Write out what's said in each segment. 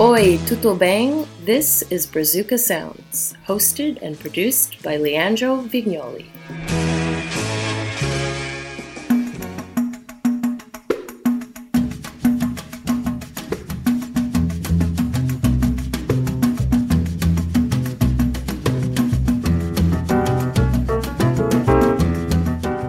Oi, tudo bem? This is Brazuca Sounds, hosted and produced by Leandro Vignoli.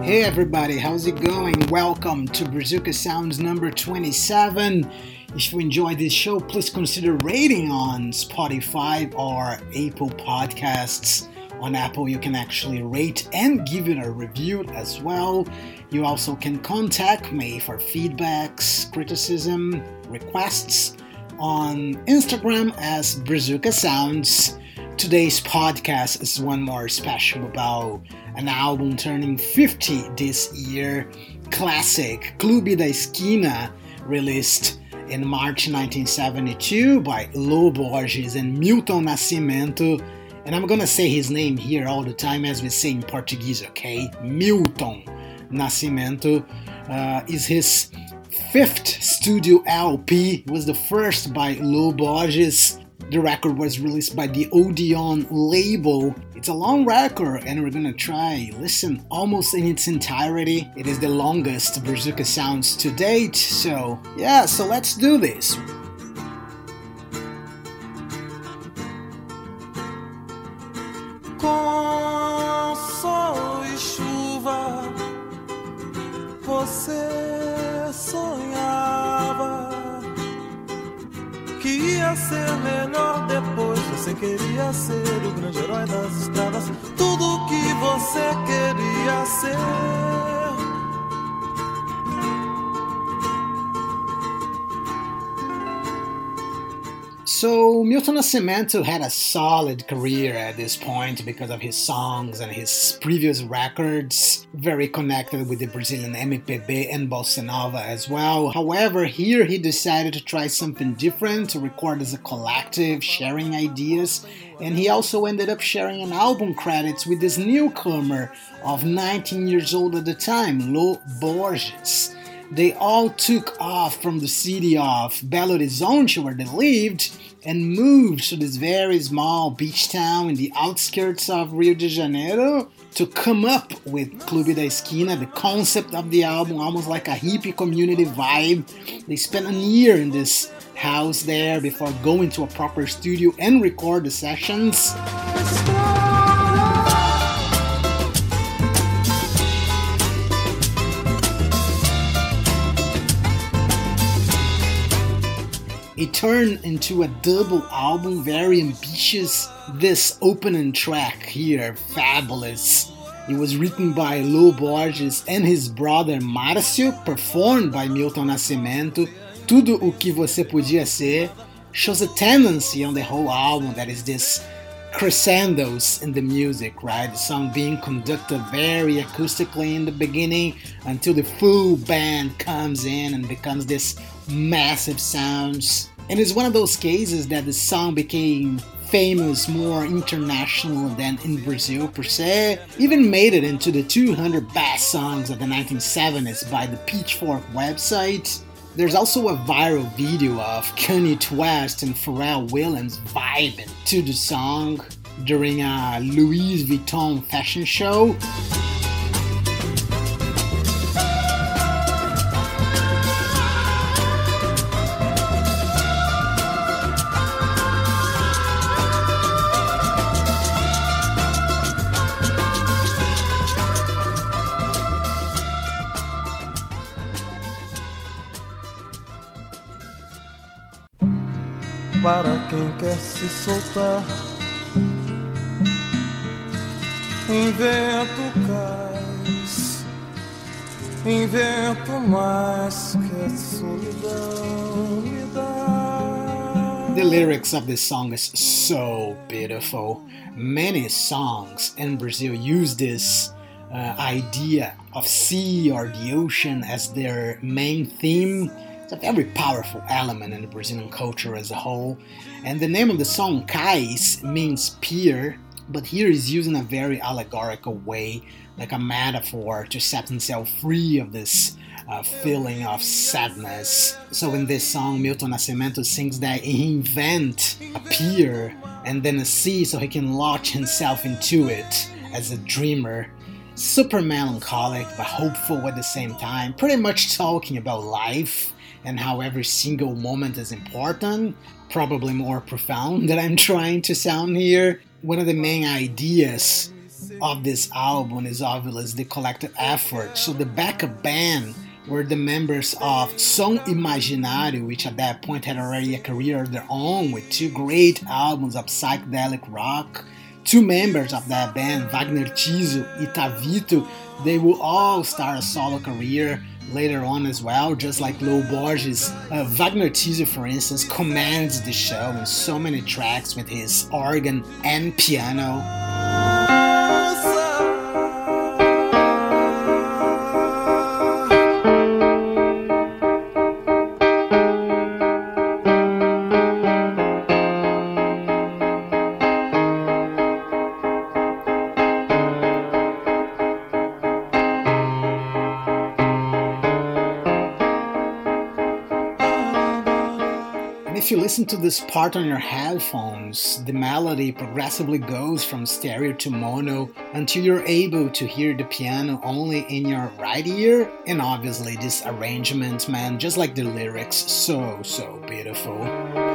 Hey everybody, how's it going? Welcome to Brazuca Sounds number 27. If you enjoyed this show, please consider rating on Spotify or Apple Podcasts. On Apple, you can actually rate and give it a review as well. You also can contact me for feedbacks, criticism, requests on Instagram as Brazuca Sounds. Today's podcast is one more special about an album turning 50 this year, classic Clube da Esquina, released in March 1972 by Lô Borges and Milton Nascimento. And I'm gonna say his name here all the time as we say in Portuguese, okay? Milton Nascimento uh, is his fifth studio LP, it was the first by Lô Borges the record was released by the Odeon label. It's a long record, and we're gonna try listen almost in its entirety. It is the longest Brazuca Sounds to date, so yeah, so let's do this. Ser melhor depois. Você queria ser o grande herói das estradas, tudo que você queria ser. So Milton Nascimento had a solid career at this point because of his songs and his previous records, very connected with the Brazilian MPB and bossa nova as well. However, here he decided to try something different, to record as a collective, sharing ideas, and he also ended up sharing an album credits with this newcomer of 19 years old at the time, Lô Borges they all took off from the city of Belo Horizonte, where they lived, and moved to this very small beach town in the outskirts of Rio de Janeiro to come up with Clube da Esquina, the concept of the album, almost like a hippie community vibe. They spent a year in this house there before going to a proper studio and record the sessions. It turned into a double album, very ambitious. This opening track here, fabulous. It was written by Lô Borges and his brother Márcio, performed by Milton Nascimento. Tudo o que você podia ser shows a tendency on the whole album that is this crescendos in the music, right? The song being conducted very acoustically in the beginning until the full band comes in and becomes this massive sounds. And it's one of those cases that the song became famous more international than in Brazil per se. Even made it into the 200 best songs of the 1970s by the Pitchfork website. There's also a viral video of Kanye West and Pharrell Williams vibing to the song during a Louis Vuitton fashion show. Se soltar. Invento cais, invento mais que a solidão me dá. The lyrics of this song is so beautiful. Many songs in Brazil use this uh, idea of sea or the ocean as their main theme. It's a very powerful element in the Brazilian culture as a whole. And the name of the song, Cais, means pier, but here used in a very allegorical way, like a metaphor to set himself free of this uh, feeling of sadness. So in this song, Milton Nascimento sings that he invent a pier and then a sea so he can launch himself into it as a dreamer. Super melancholic but hopeful at the same time, pretty much talking about life and how every single moment is important, probably more profound than I'm trying to sound here. One of the main ideas of this album is obviously the collective effort. So the backup band were the members of Som Imaginário, which at that point had already a career of their own with two great albums of psychedelic rock. Two members of that band, Wagner Tiso and Tavito, they will all start a solo career later on as well, just like Lô Borges. Uh, Wagner Tiso, for instance, commands the show in so many tracks with his organ and piano. If you listen to this part on your headphones, the melody progressively goes from stereo to mono until you're able to hear the piano only in your right ear. And obviously, this arrangement, man, just like the lyrics, so, so beautiful.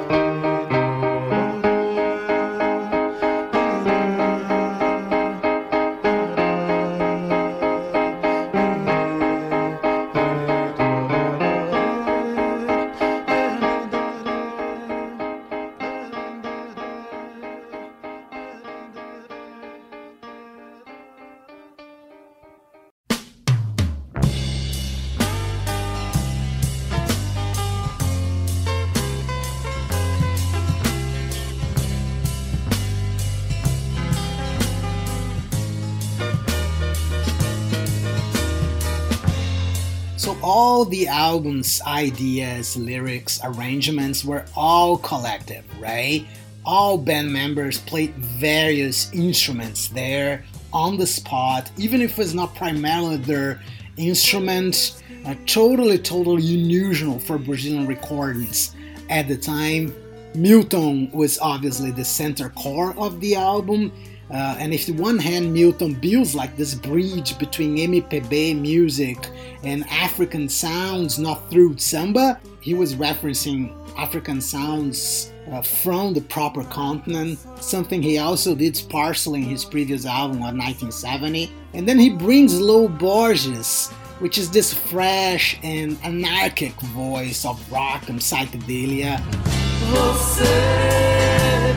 Album's ideas, lyrics, arrangements were all collective, right? All band members played various instruments there on the spot, even if it's not primarily their instrument. Uh, totally, totally unusual for Brazilian recordings at the time. Milton was obviously the center core of the album, uh, and if the one hand Milton builds like this bridge between MPB music and African sounds, not through samba, he was referencing African sounds uh, from the proper continent, something he also did partially in his previous album of 1970. And then he brings Lo Borges, which is this fresh and anarchic voice of rock and psychedelia. Você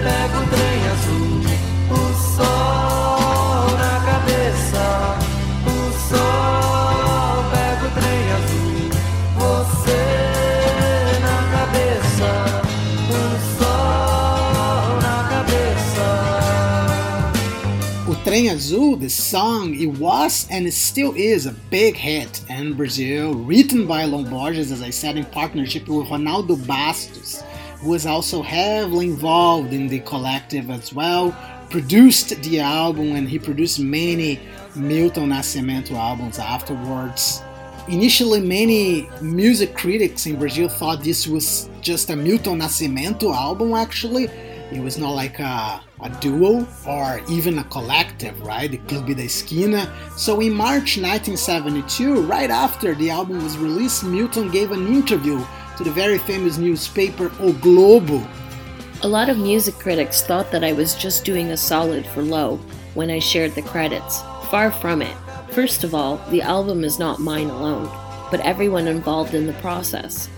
pega o trem azul, o sol na cabeça, o sol pega o trem azul, você na cabeça, o sol na cabeça. O Trem Azul, the song, it was and it still is a big hit in Brazil, written by Lo Borges, as I said, in partnership with Ronaldo Bastos, who was also heavily involved in the collective as well, produced the album, and he produced many Milton Nascimento albums afterwards. Initially, many music critics in Brazil thought this was just a Milton Nascimento album, actually. It was not like a, a duo or even a collective, right? The Clube da Esquina. So in March 1972, right after the album was released, Milton gave an interview to the very famous newspaper O Globo. A lot of music critics thought that I was just doing a solid for Lô when I shared the credits. Far from it. First of all, the album is not mine alone, but everyone involved in the process.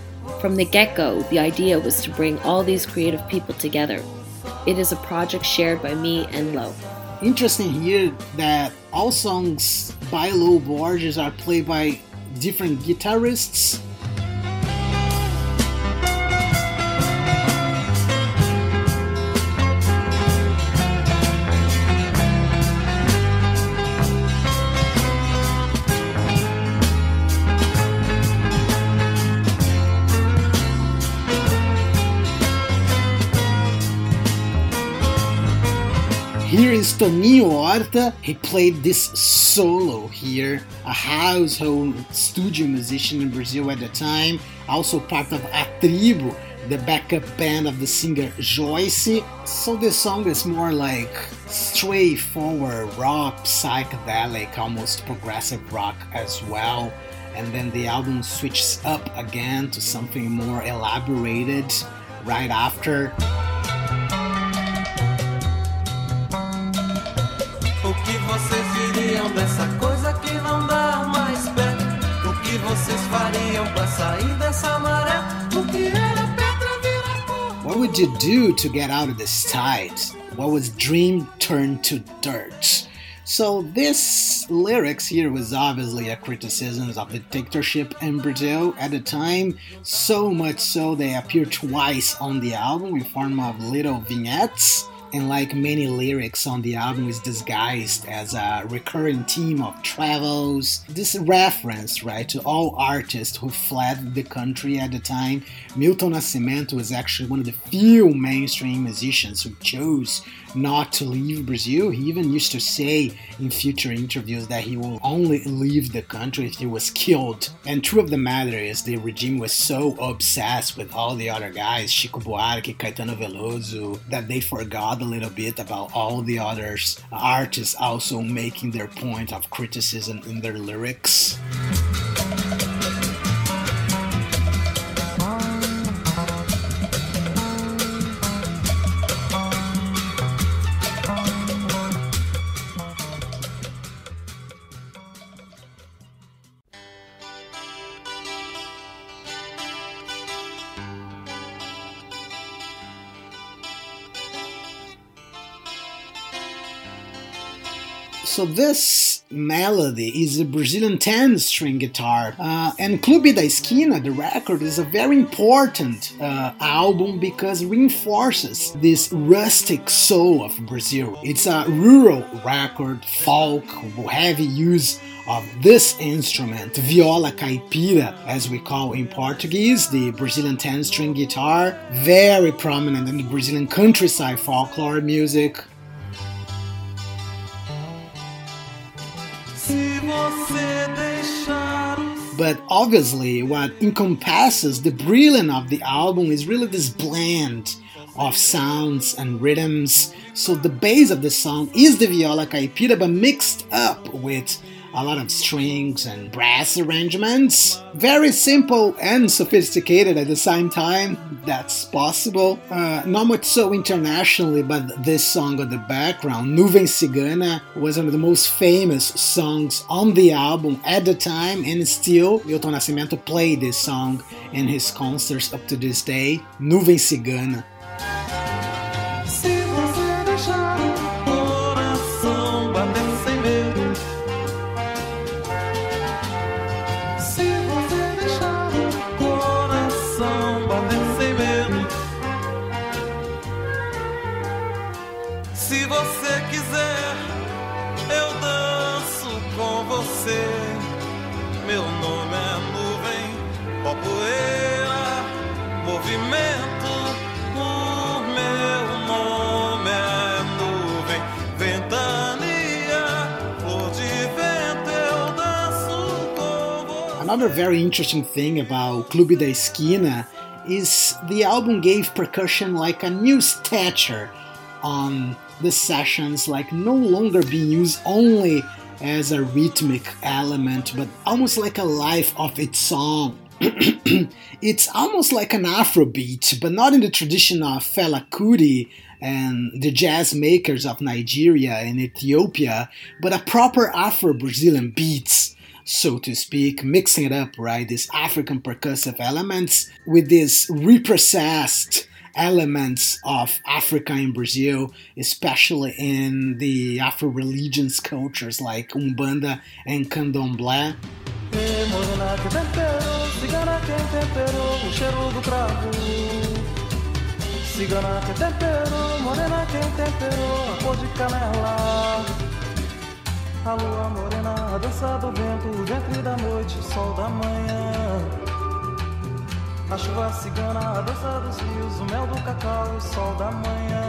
From the get go, the idea was to bring all these creative people together. It is a project shared by me and Lô. Interesting here that all songs by Lo Borges are played by different guitarists. Toninho Horta. He played this solo here, a household studio musician in Brazil at the time, also part of A Tribo, the backup band of the singer Joyce. So this song is more like straightforward rock, psychedelic, almost progressive rock as well. And then the album switches up again to something more elaborated right after. What would you do to get out of this tide? What was dream turned to dirt? So this lyrics here was obviously a criticism of the dictatorship in Brazil at the time, so much so they appear twice on the album in form of little vignettes and like many lyrics on the album is disguised as a recurring theme of travels. This reference right to all artists who fled the country at the time milton nascimento was actually one of the few mainstream musicians who chose not to leave brazil. He even used to say in future interviews that he will only leave the country if he was killed. And true of the matter is the regime was so obsessed with all the other guys chico buarque caetano veloso that they forgot a little bit about all the others artists also making their point of criticism in their lyrics. So this melody is a Brazilian 10-string guitar, uh, and Clube da Esquina, the record, is a very important uh, album because it reinforces this rustic soul of Brazil. It's a rural record, folk, heavy use of this instrument, viola caipira, as we call in Portuguese, the Brazilian 10 string guitar, very prominent in the Brazilian countryside folklore music. But obviously, what encompasses the brilliance of the album is really this blend of sounds and rhythms. So the base of the song is the viola caipira, but mixed up with a lot of strings and brass arrangements. Very simple and sophisticated at the same time. That's possible. Uh, not much so internationally, but this song on the background, Nuvem Cigana, was one of the most famous songs on the album at the time, and still, Milton Nascimento played this song in his concerts up to this day. Nuvem Cigana. Another very interesting thing about Clube da Esquina is the album gave percussion like a new stature on the sessions, like no longer being used only as a rhythmic element, but almost like a life of its song. it's almost like an Afrobeat, but not in the tradition of Fela Kuti and the jazz makers of Nigeria and Ethiopia, but a proper Afro Brazilian beats so to speak, mixing it up, right? These African percussive elements with these reprocessed elements of Africa in Brazil, especially in the Afro religions cultures like Umbanda and Candomblé. A lua morena, a dança do vento, o ventre da noite, o sol da manhã. A chuva cigana, a dança dos rios, o mel do cacau, o sol da manhã.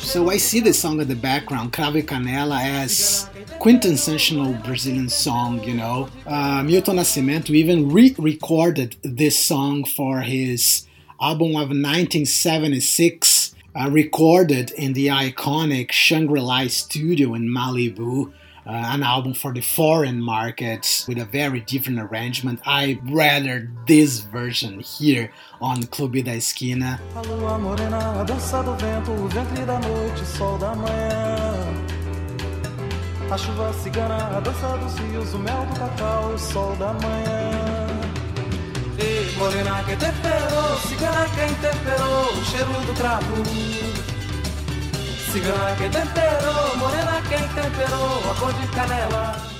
So I see the song in the background, Cravo Canela, as quintessential Brazilian song, you know. Uh, Milton Nascimento even re-recorded this song for his album of 1976, uh, recorded in the iconic Shangri-La studio in Malibu uh, an album for the foreign markets with a very different arrangement. I rather this version here on Clube da Esquina. A lua morena. A chuva cigana, a dança dos rios, o mel do cacau, o sol da manhã. Morena que cigana cravo.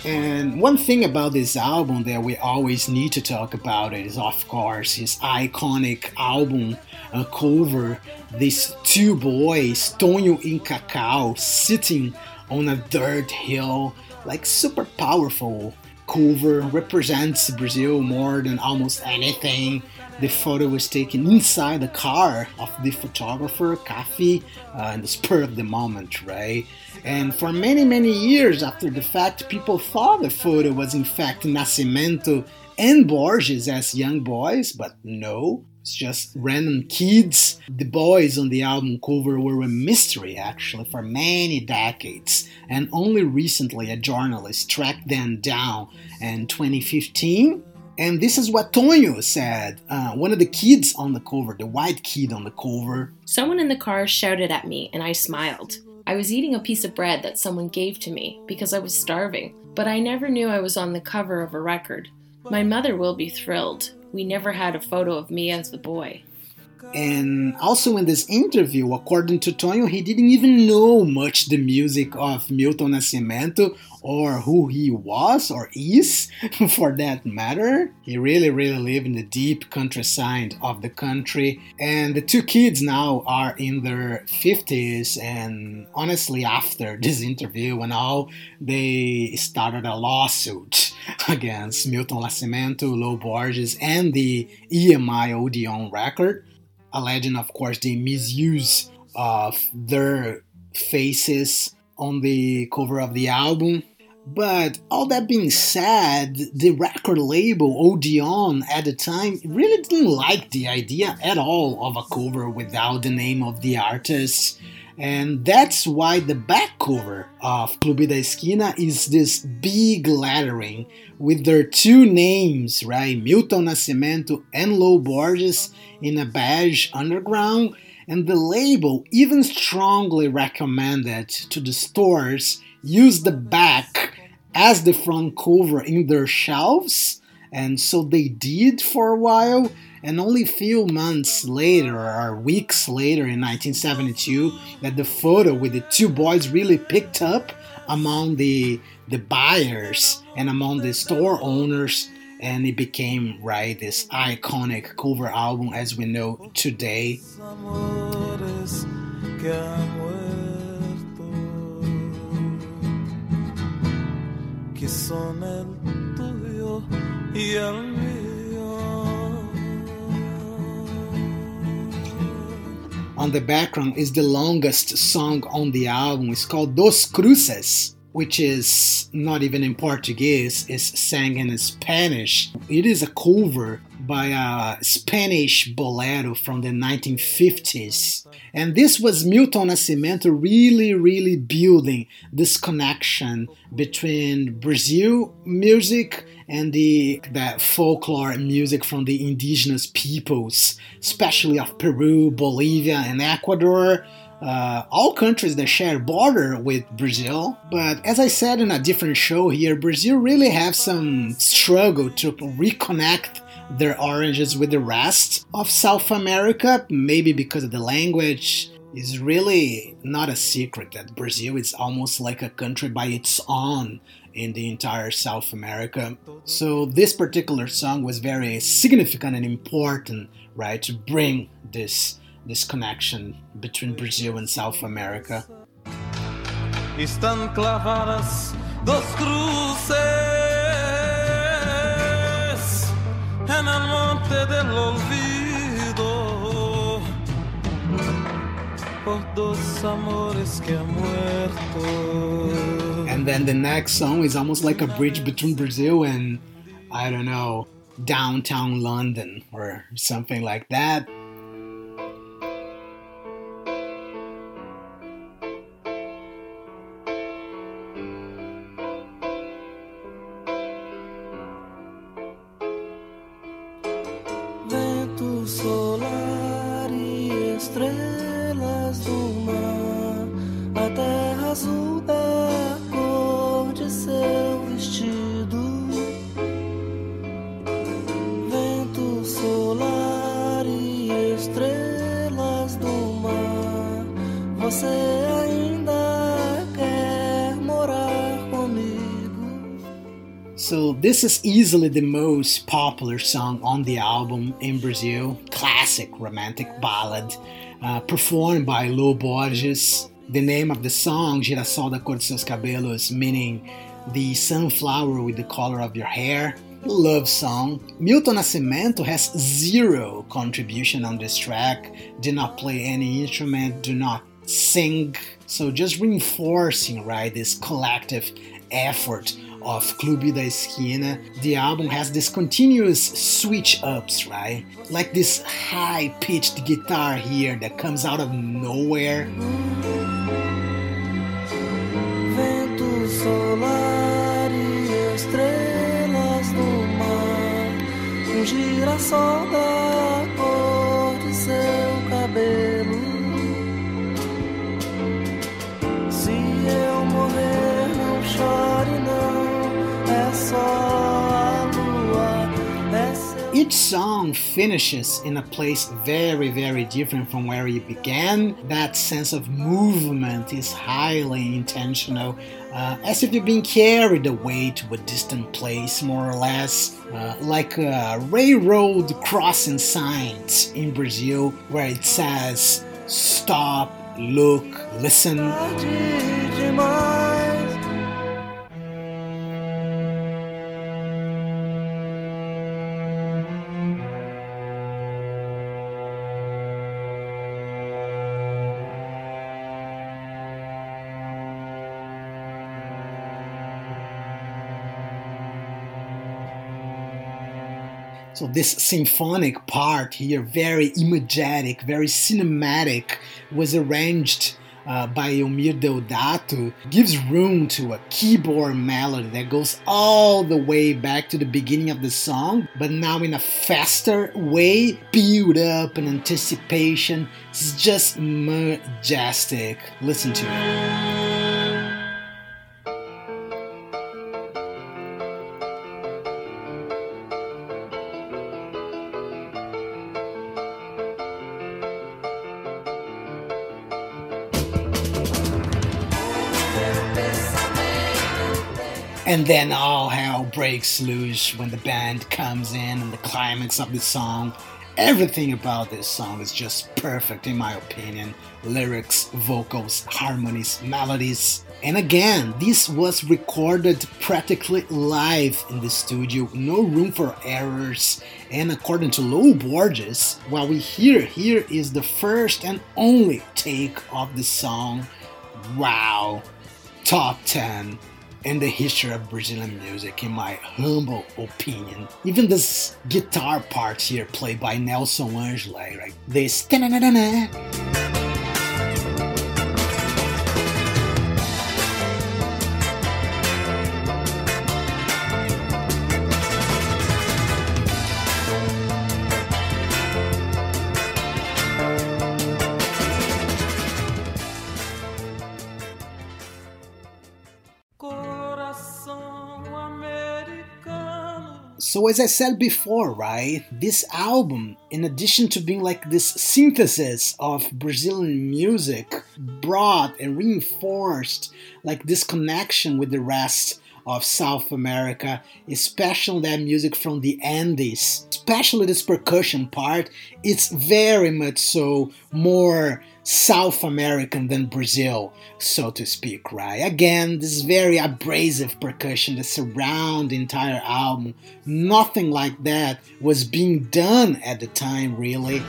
And one thing about this album that we always need to talk about is, of course, his iconic album uh, cover. These two boys, Tonho and Cacau, sitting on a dirt hill, like super powerful cover, represents Brazil more than almost anything. The photo was taken inside the car of the photographer, Cafi, uh, in the spur of the moment, right? And for many, many years after the fact, people thought the photo was in fact Nascimento and Borges as young boys, but no, it's just random kids. The boys on the album cover were a mystery actually for many decades, and only recently a journalist tracked them down in 2015 and this is what Tonho said. Uh, one of the kids on the cover, the white kid on the cover. Someone in the car shouted at me, and I smiled. I was eating a piece of bread that someone gave to me because I was starving, but I never knew I was on the cover of a record. My mother will be thrilled. We never had a photo of me as the boy. And also in this interview, according to Tonho, he didn't even know much the music of Milton Nascimento or who he was or is for that matter. He really, really lived in the deep countryside of the country. And the two kids now are in their 50s. And honestly, after this interview and all, they started a lawsuit against Milton Nascimento, Lo Borges, and the EMI Odeon record alleging, of course, the misuse of their faces on the cover of the album. But all that being said, the record label Odeon at the time really didn't like the idea at all of a cover without the name of the artist. And that's why the back cover of Clube da Esquina is this big lettering with their two names, right? Milton Nascimento and Lo Borges in a beige underground. And the label even strongly recommended to the stores use the back as the front cover in their shelves. And so they did for a while and only a few months later or weeks later in 1972 that the photo with the two boys really picked up among the the buyers and among the store owners and it became right this iconic cover album as we know today on the background is the longest song on the album. It's called Dos Cruces, which is not even in Portuguese, it's sang in Spanish. It is a cover by a Spanish bolero from the 1950s. And this was Milton Nascimento really, really building this connection between Brazil music and the, the folklore music from the indigenous peoples, especially of Peru, Bolivia, and Ecuador. Uh, all countries that share border with Brazil. But as I said in a different show here, Brazil really have some struggle to reconnect their oranges with the rest of South America, maybe because of the language. It's really not a secret that Brazil is almost like a country by its own in the entire South America. So this particular song was very significant and important, right, to bring this this connection between Brazil and South America. Están clavadas dos en el monte del olvido. And then the next song is almost like a bridge between Brazil and, I don't know, downtown London or something like that. This is easily the most popular song on the album in Brazil, classic romantic ballad, uh, performed by Lô Borges. The name of the song, Girassol da cor de seus cabelos, meaning the sunflower with the color of your hair. Love song. Milton Nascimento has zero contribution on this track, did not play any instrument, do not sing. So just reinforcing, right, this collective effort of Clube da Esquina, the album has this continuous switch ups, right? Like this high pitched guitar here that comes out of nowhere. Each song finishes in a place very, very different from where you began. That sense of movement is highly intentional, uh, as if you're being carried away to a distant place, more or less, uh, like a railroad crossing signs in Brazil, where it says, Stop, look, listen. So this symphonic part here, very imagetic, very cinematic, was arranged uh, by Eumir Deodato, gives room to a keyboard melody that goes all the way back to the beginning of the song, but now in a faster way, build up and anticipation. It's just majestic. Listen to it. And then all hell breaks loose when the band comes in and the climax of the song. Everything about this song is just perfect, in my opinion. Lyrics, vocals, harmonies, melodies. And again, this was recorded practically live in the studio, no room for errors. And according to Lô Borges, what we hear here is the first and only take of the song. Wow, top 10 in the history of Brazilian music, in my humble opinion. Even this guitar part here, played by Nelson Angelo, right? This. So, as I said before, right, this album, in addition to being like this synthesis of Brazilian music, brought and reinforced like this connection with the rest of South America, especially that music from the Andes, especially this percussion part, it's very much so more South American than Brazil, so to speak, right? Again, this very abrasive percussion that surround the entire album. Nothing like that was being done at the time, really.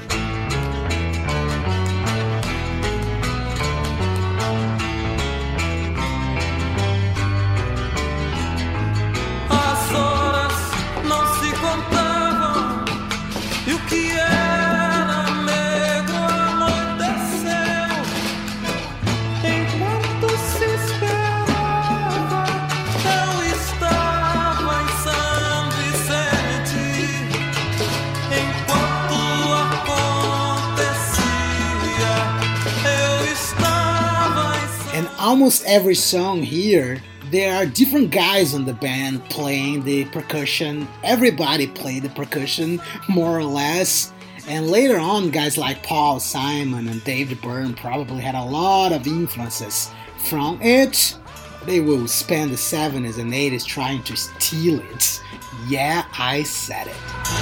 Almost every song here, there are different guys on the band playing the percussion. Everybody played the percussion, more or less. And later on, guys like Paul Simon and David Byrne probably had a lot of influences from it. They will spend the 70s and 80s trying to steal it. Yeah, I said it.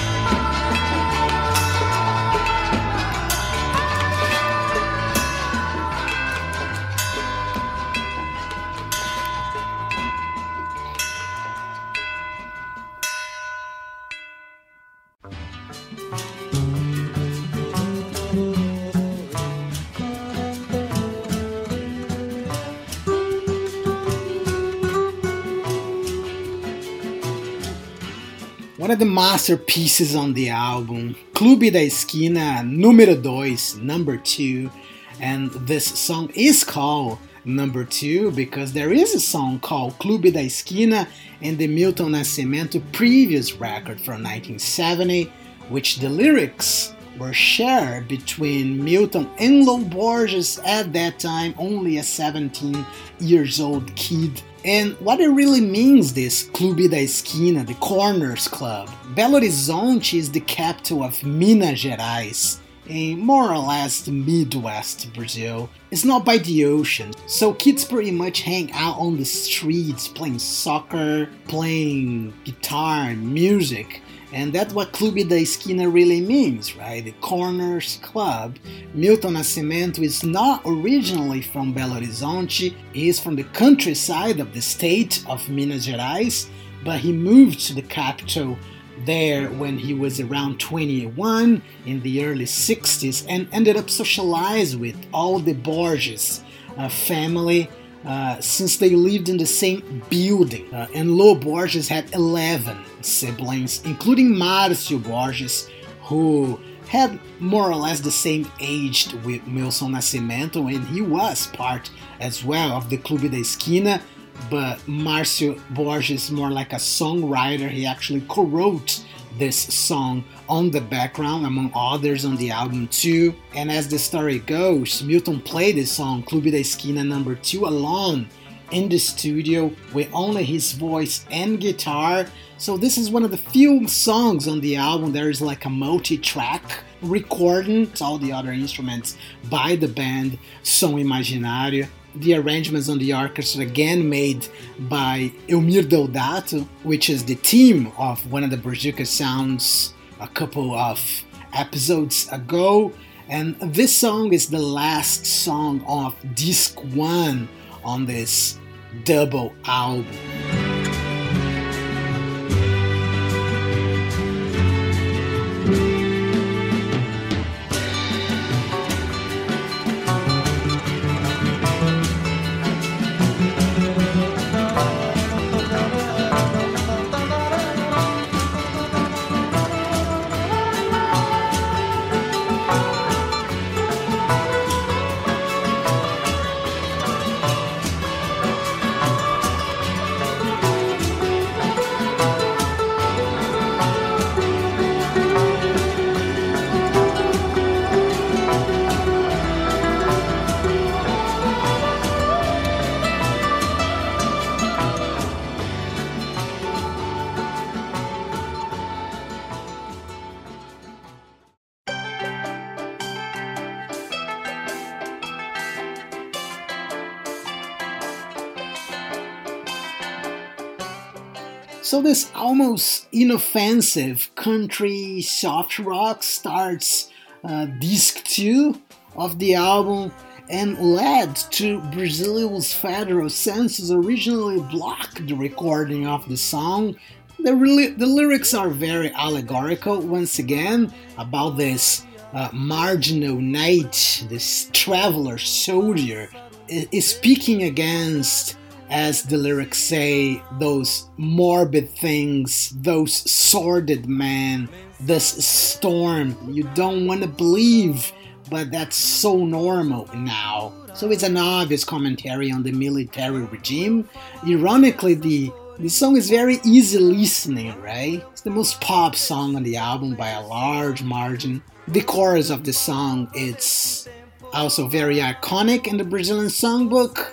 One of the masterpieces on the album, Clube da Esquina Número 2, number 2. And this song is called number 2 because there is a song called Clube da Esquina in the Milton Nascimento previous record from 1970, which the lyrics were shared between Milton and Lo Borges at that time, only a 17 years old kid and what it really means, this Clube da Esquina, the Corners Club. Belo Horizonte is the capital of Minas Gerais, a more or less the Midwest Brazil. It's not by the ocean, so kids pretty much hang out on the streets playing soccer, playing guitar music. And that's what Clube da Esquina really means, right? The Corners Club. Milton Nascimento is not originally from Belo Horizonte, he is from the countryside of the state of Minas Gerais, but he moved to the capital there when he was around 21 in the early 60s and ended up socialized with all the Borges uh, family uh, since they lived in the same building. Uh, and Lo Borges had 11 siblings, including Marcio Borges, who had more or less the same age with Milton Nascimento, and he was part as well of the Clube da Esquina. But Marcio Borges, is more like a songwriter, he actually co-wrote this song on the background, among others on the album too. And as the story goes, Milton played this song, Clube da Esquina number 2, alone in the studio with only his voice and guitar. So this is one of the few songs on the album there is like a multi-track recording all the other instruments by the band Som Imaginário the arrangements on the orchestra again made by Eumir Deodato, which is the team of one of the Brazuca Sounds a couple of episodes ago. And this song is the last song of disc one on this double album. So this almost inoffensive country soft rock starts uh, disc two of the album and led to Brazil's federal census originally blocked the recording of the song. The, really, the lyrics are very allegorical once again about this uh, marginal knight, this traveler soldier, is speaking against as the lyrics say, those morbid things, those sordid men, this storm you don't want to believe, but that's so normal now. So it's an obvious commentary on the military regime. Ironically, the the song is very easy listening, right? It's the most pop song on the album by a large margin. The chorus of the song it's also very iconic in the Brazilian songbook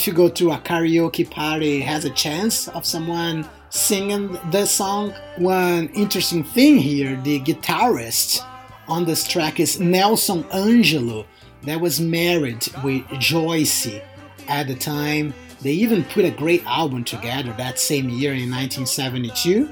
If you go to a karaoke party, has a chance of someone singing the song. One interesting thing here, the guitarist on this track is Nelson Angelo, that was married with Joyce at the time. They even put a great album together that same year in 1972.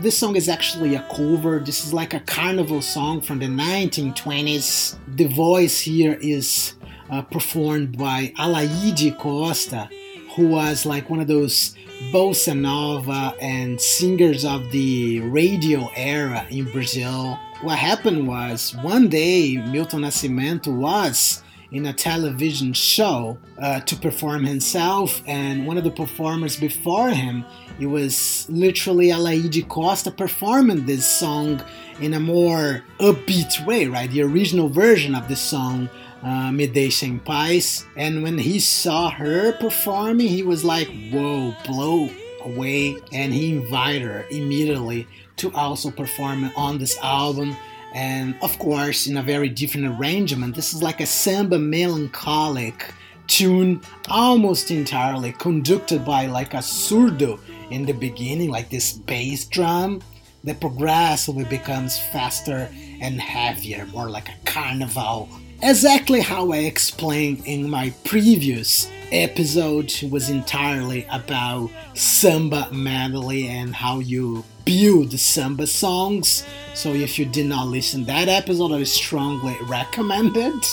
This song is actually a cover. This is like a carnival song from the 1920s. The voice here is uh, performed by Alaide Costa, who was like one of those bossa nova and singers of the radio era in Brazil. What happened was one day Milton Nascimento was in a television show uh, to perform himself, and one of the performers before him, it was literally Alaide Costa performing this song in a more upbeat way, right? The original version of the song, uh, Me Deixa em Paz. And when he saw her performing, he was like, whoa, blow away. And he invited her immediately to also perform on this album and of course in a very different arrangement this is like a samba melancholic tune almost entirely conducted by like a surdo in the beginning like this bass drum. That progressively becomes faster and heavier more like a carnival exactly how i explained in my previous episode was entirely about samba medley and how you build samba songs. So if you did not listen that episode, I strongly recommend it.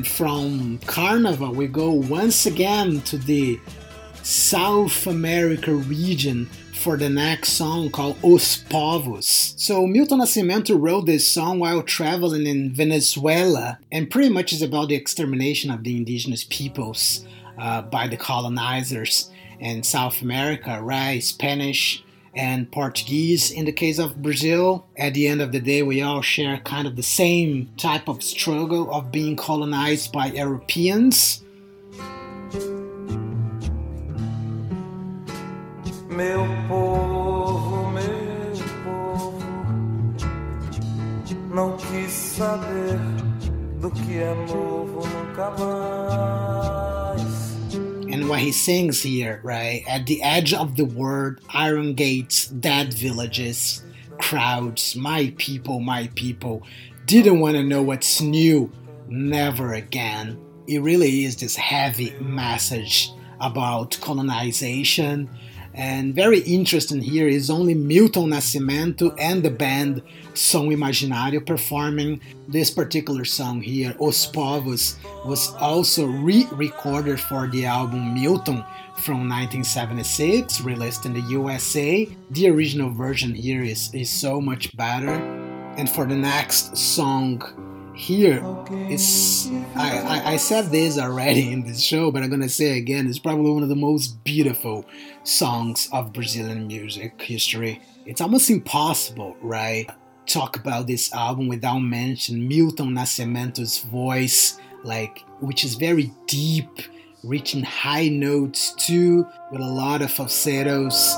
And from Carnival, we go once again to the South America region for the next song called Os Povos. So Milton Nascimento wrote this song while traveling in Venezuela, and pretty much is about the extermination of the indigenous peoples uh, by the colonizers in South America, right? Spanish and Portuguese. In the case of Brazil, at the end of the day, we all share kind of the same type of struggle of being colonized by Europeans. Meu povo, meu povo, não quis saber do que é novo nunca mais. And what he sings here, right? At the edge of the world, iron gates, dead villages, crowds, my people, my people, didn't want to know what's new, never again. It really is this heavy message about colonization. And very interesting here is only Milton Nascimento and the band Som Imaginário performing this particular song here. Os Povos was also re-recorded for the album Milton from 1976, released in the USA. The original version here is, is so much better. And for the next song, here it's I, I, I said this already in this show but i'm gonna say again it's probably one of the most beautiful songs of brazilian music history it's almost impossible right talk about this album without mentioning milton nascimento's voice like which is very deep reaching high notes too with a lot of falsettos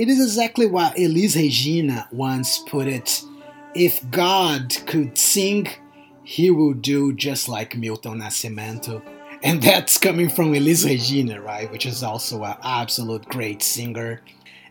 it is exactly what Elis Regina once put it if God could sing, he would do just like Milton Nascimento. And that's coming from Elis Regina, right? Which is also an absolute great singer.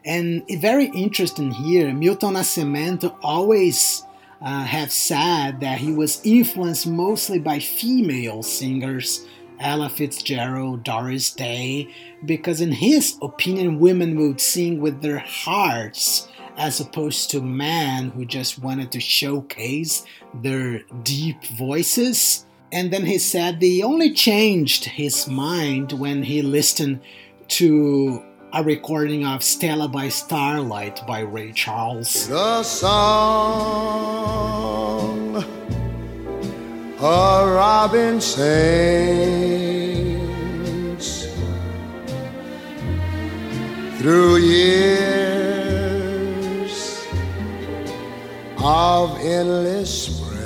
And very interesting here, Milton Nascimento always uh, have said that he was influenced mostly by female singers, Ella Fitzgerald, Doris Day, because in his opinion, women would sing with their hearts as opposed to men who just wanted to showcase their deep voices. And then he said he only changed his mind when he listened to a recording of Stella by Starlight by Ray Charles. The song a robin sings through years of endless springs.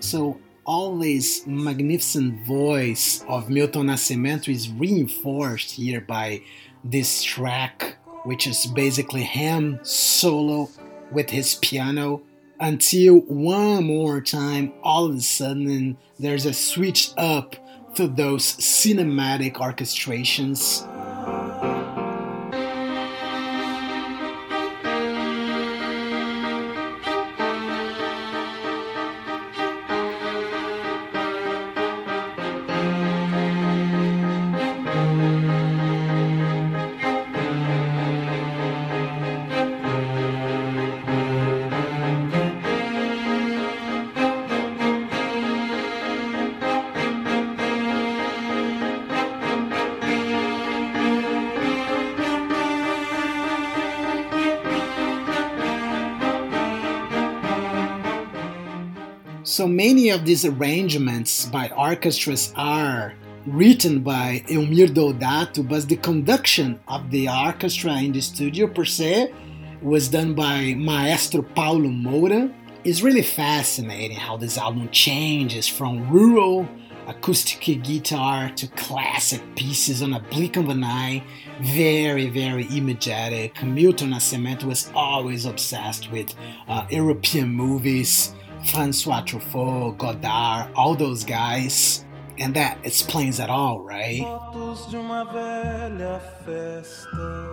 So all this magnificent voice of Milton Nascimento is reinforced here by this track, which is basically him solo with his piano until one more time, all of a sudden, there's a switch up to those cinematic orchestrations. These arrangements by orchestras are written by Eumir Deodato, but the conduction of the orchestra in the studio per se was done by Maestro Paulo Moura. It's really fascinating how this album changes from rural acoustic guitar to classic pieces on a blink of an eye. Very, very imagetic. Milton Nascimento was always obsessed with uh, European movies Francois Truffaut, Godard, all those guys. And that explains it all, right? Fotos de uma velha festa,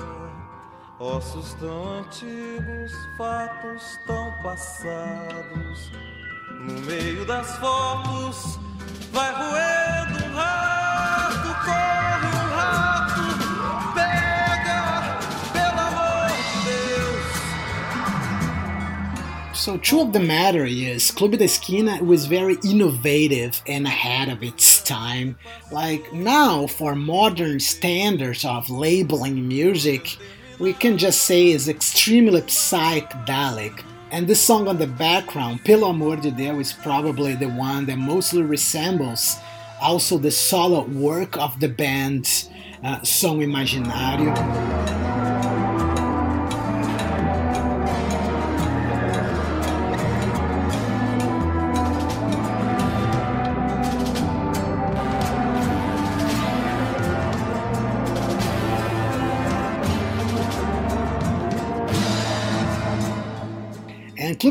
ossos tão antigos, fatos tão passados. No meio das fotos vai roendo um rato, So, true of the matter is, Clube da Esquina was very innovative and ahead of its time. Like now, for modern standards of labeling music, we can just say it's extremely psychedelic. And this song on the background, Pelo Amor de Deus, is probably the one that mostly resembles also the solo work of the band uh, Imaginário.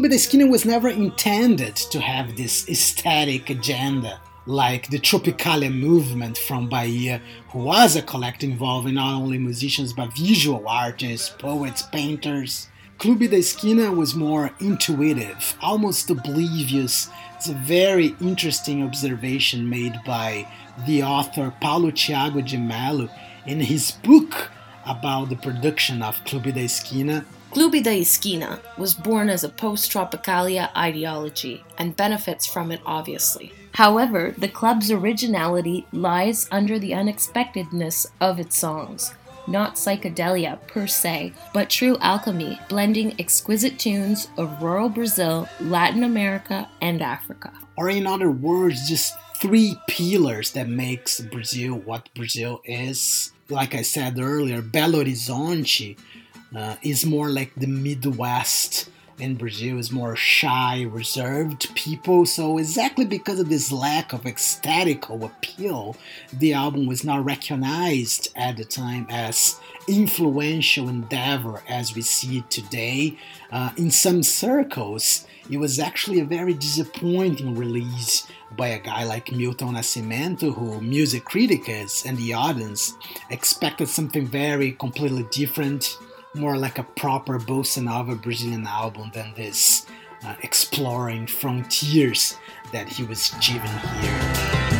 Clube da Esquina was never intended to have this aesthetic agenda like the Tropicalia movement from Bahia, who was a collective involving not only musicians but visual artists, poets, painters. Clube da Esquina was more intuitive, almost oblivious. It's a very interesting observation made by the author Paulo Thiago de Mello in his book about the production of Clube da Esquina. Clube da Esquina was born as a post Tropicalia ideology and benefits from it obviously. However, the club's originality lies under the unexpectedness of its songs, not psychedelia per se, but true alchemy, blending exquisite tunes of rural Brazil, Latin America, and Africa. Or in other words, just three pillars that makes Brazil what Brazil is. Like I said earlier, Belo Horizonte uh, is more like the Midwest in Brazil is more shy, reserved people. So, exactly because of this lack of ecstatical appeal, the album was not recognized at the time as influential endeavor as we see it today. Uh, in some circles, it was actually a very disappointing release by a guy like Milton Nascimento, who music critics and the audience expected something very completely different, more like a proper bossa nova Brazilian album than this uh, exploring frontiers that he was given here.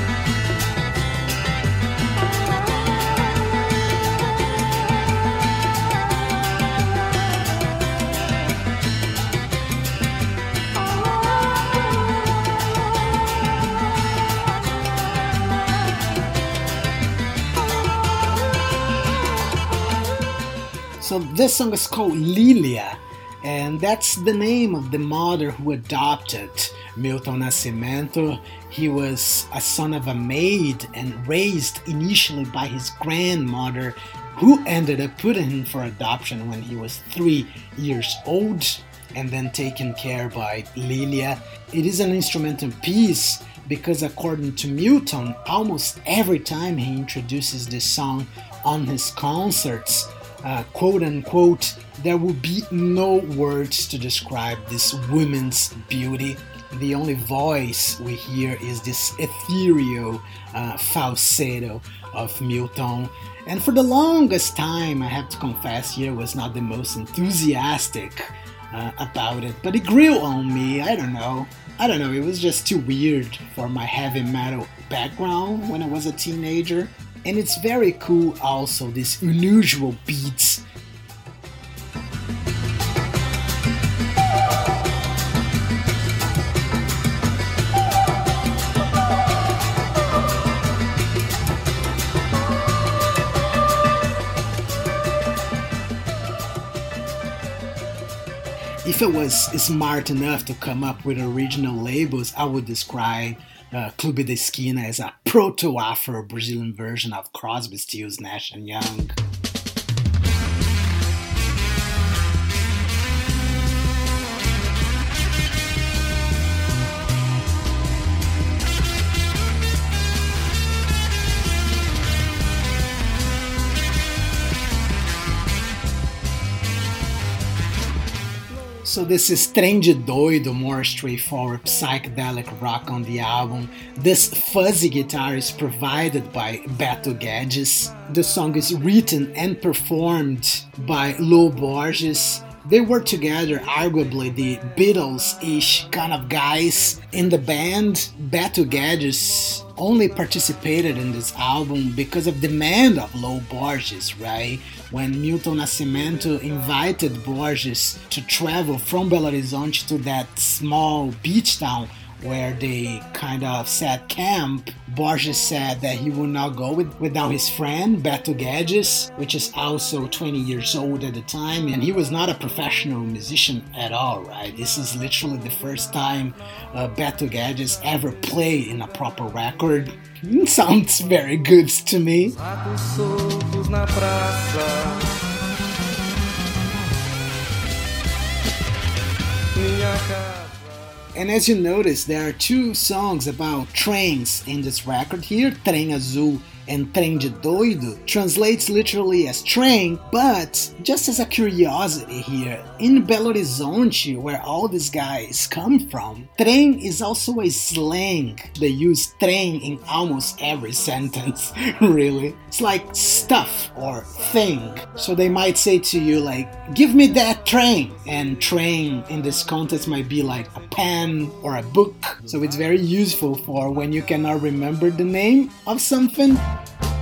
So this song is called Lilia, and that's the name of the mother who adopted Milton Nascimento. He was a son of a maid and raised initially by his grandmother, who ended up putting him for adoption when he was three years old and then taken care by Lilia. It is an instrumental piece because, according to Milton, almost every time he introduces this song on his concerts, uh, quote unquote, there will be no words to describe this woman's beauty. The only voice we hear is this ethereal uh, falsetto of Milton. And for the longest time, I have to confess, here was not the most enthusiastic uh, about it, but it grew on me. I don't know. I don't know, it was just too weird for my heavy metal background when I was a teenager and it's very cool also these unusual beats. If I was smart enough to come up with original labels, I would describe uh, Clube da Esquina is a proto-Afro Brazilian version of Crosby, Stills, Nash and Young. So this is Trem de Doido, more straightforward psychedelic rock on the album. This fuzzy guitar is provided by Beto Guedes. The song is written and performed by Lô Borges. They were together, arguably the Beatles-ish kind of guys in the band. Beto Guedes only participated in this album because of demand of Lô Borges, right? When Milton Nascimento invited Borges to travel from Belo Horizonte to that small beach town where they kind of set camp, Borges said that he would not go with, without his friend Beto Guedes, which is also 20 years old at the time, and he was not a professional musician at all, right? This is literally the first time uh, Beto ever played in a proper record. sounds very good to me. And as you notice, there are two songs about trains in this record here, Trem Azul and Trem de Doido translates literally as train, but just as a curiosity here, in Belo Horizonte, where all these guys come from, trem is also a slang. They use trem in almost every sentence, really. It's like stuff or thing. So they might say to you, like, give me that train. And train in this context might be like a pen or a book. So it's very useful for when you cannot remember the name of something you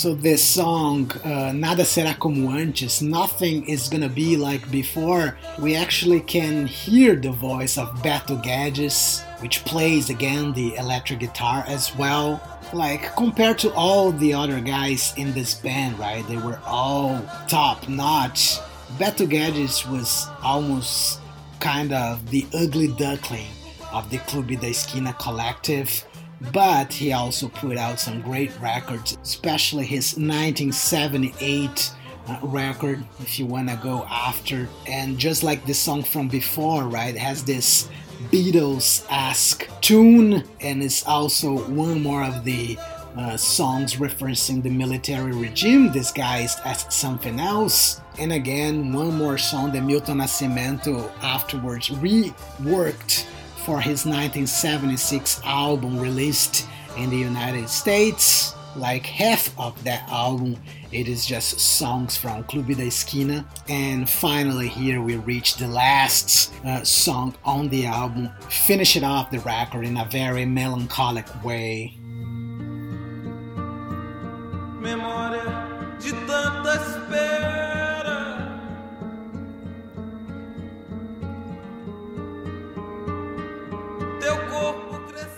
So this song, uh, Nada Será Como Antes, nothing is gonna be like before. We actually can hear the voice of Beto Guedes, which plays again the electric guitar as well. Like compared to all the other guys in this band, right? They were all top notch Beto Guedes was almost kind of the ugly duckling of the Clube da Esquina collective, but he also put out some great records, especially his 1978 uh, record, if you want to go after. And just like the song from before, right, has this Beatles esque tune, and it's also one more of the uh, songs referencing the military regime disguised as something else. And again, one more song that Milton Nascimento afterwards reworked for his 1976 album released in the United States. Like half of that album, it is just songs from Clube da Esquina. And finally, here we reach the last uh, song on the album, finish it off the record in a very melancholic way.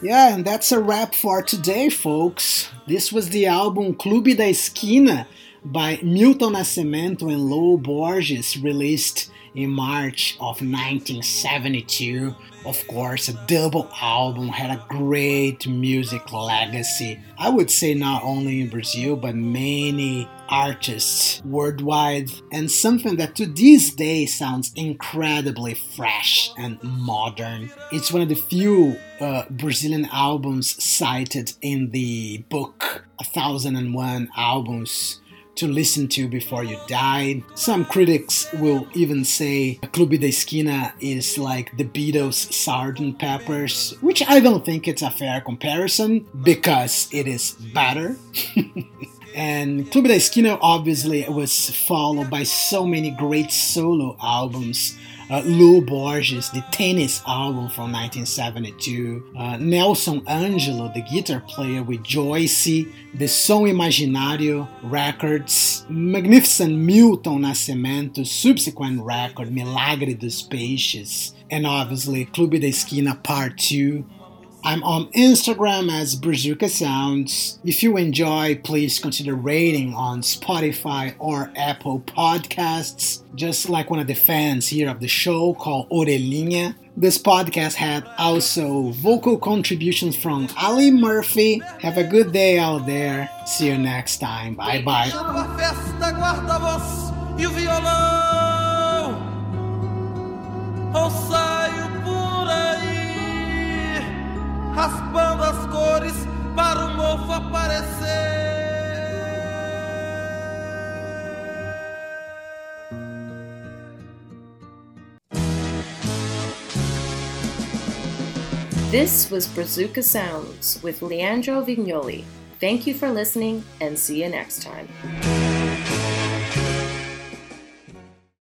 Yeah, and that's a wrap for today, folks. This was the album Clube da Esquina by Milton Nascimento and Lô Borges, released in March of 1972. Of course, a double album had a great music legacy. I would say not only in Brazil, but many artists worldwide, and something that to this day sounds incredibly fresh and modern. It's one of the few uh, Brazilian albums cited in the book 1001 Albums to listen to before you die. Some critics will even say Clube da Esquina is like the Beatles' Sgt. Peppers, which I don't think it's a fair comparison because it is better. and Clube da Esquina obviously was followed by so many great solo albums. Uh, Lô Borges, the tennis album from 1972, uh, Nelson Angelo, the guitar player with Joyce, the Som Imaginário records, magnificent Milton Nascimento subsequent record Milagre dos Peixes, and obviously Clube da Esquina Part 2, I'm on Instagram as Brazuca Sounds. If you enjoy, please consider rating on Spotify or Apple Podcasts. Just like one of the fans here of the show called Orelhinha. This podcast had also vocal contributions from Ali Murphy. Have a good day out there. See you next time. Bye bye. Raspando as cores para o aparecer. This was Brazuca Sounds with Leandro Vignoli. Thank you for listening and see you next time.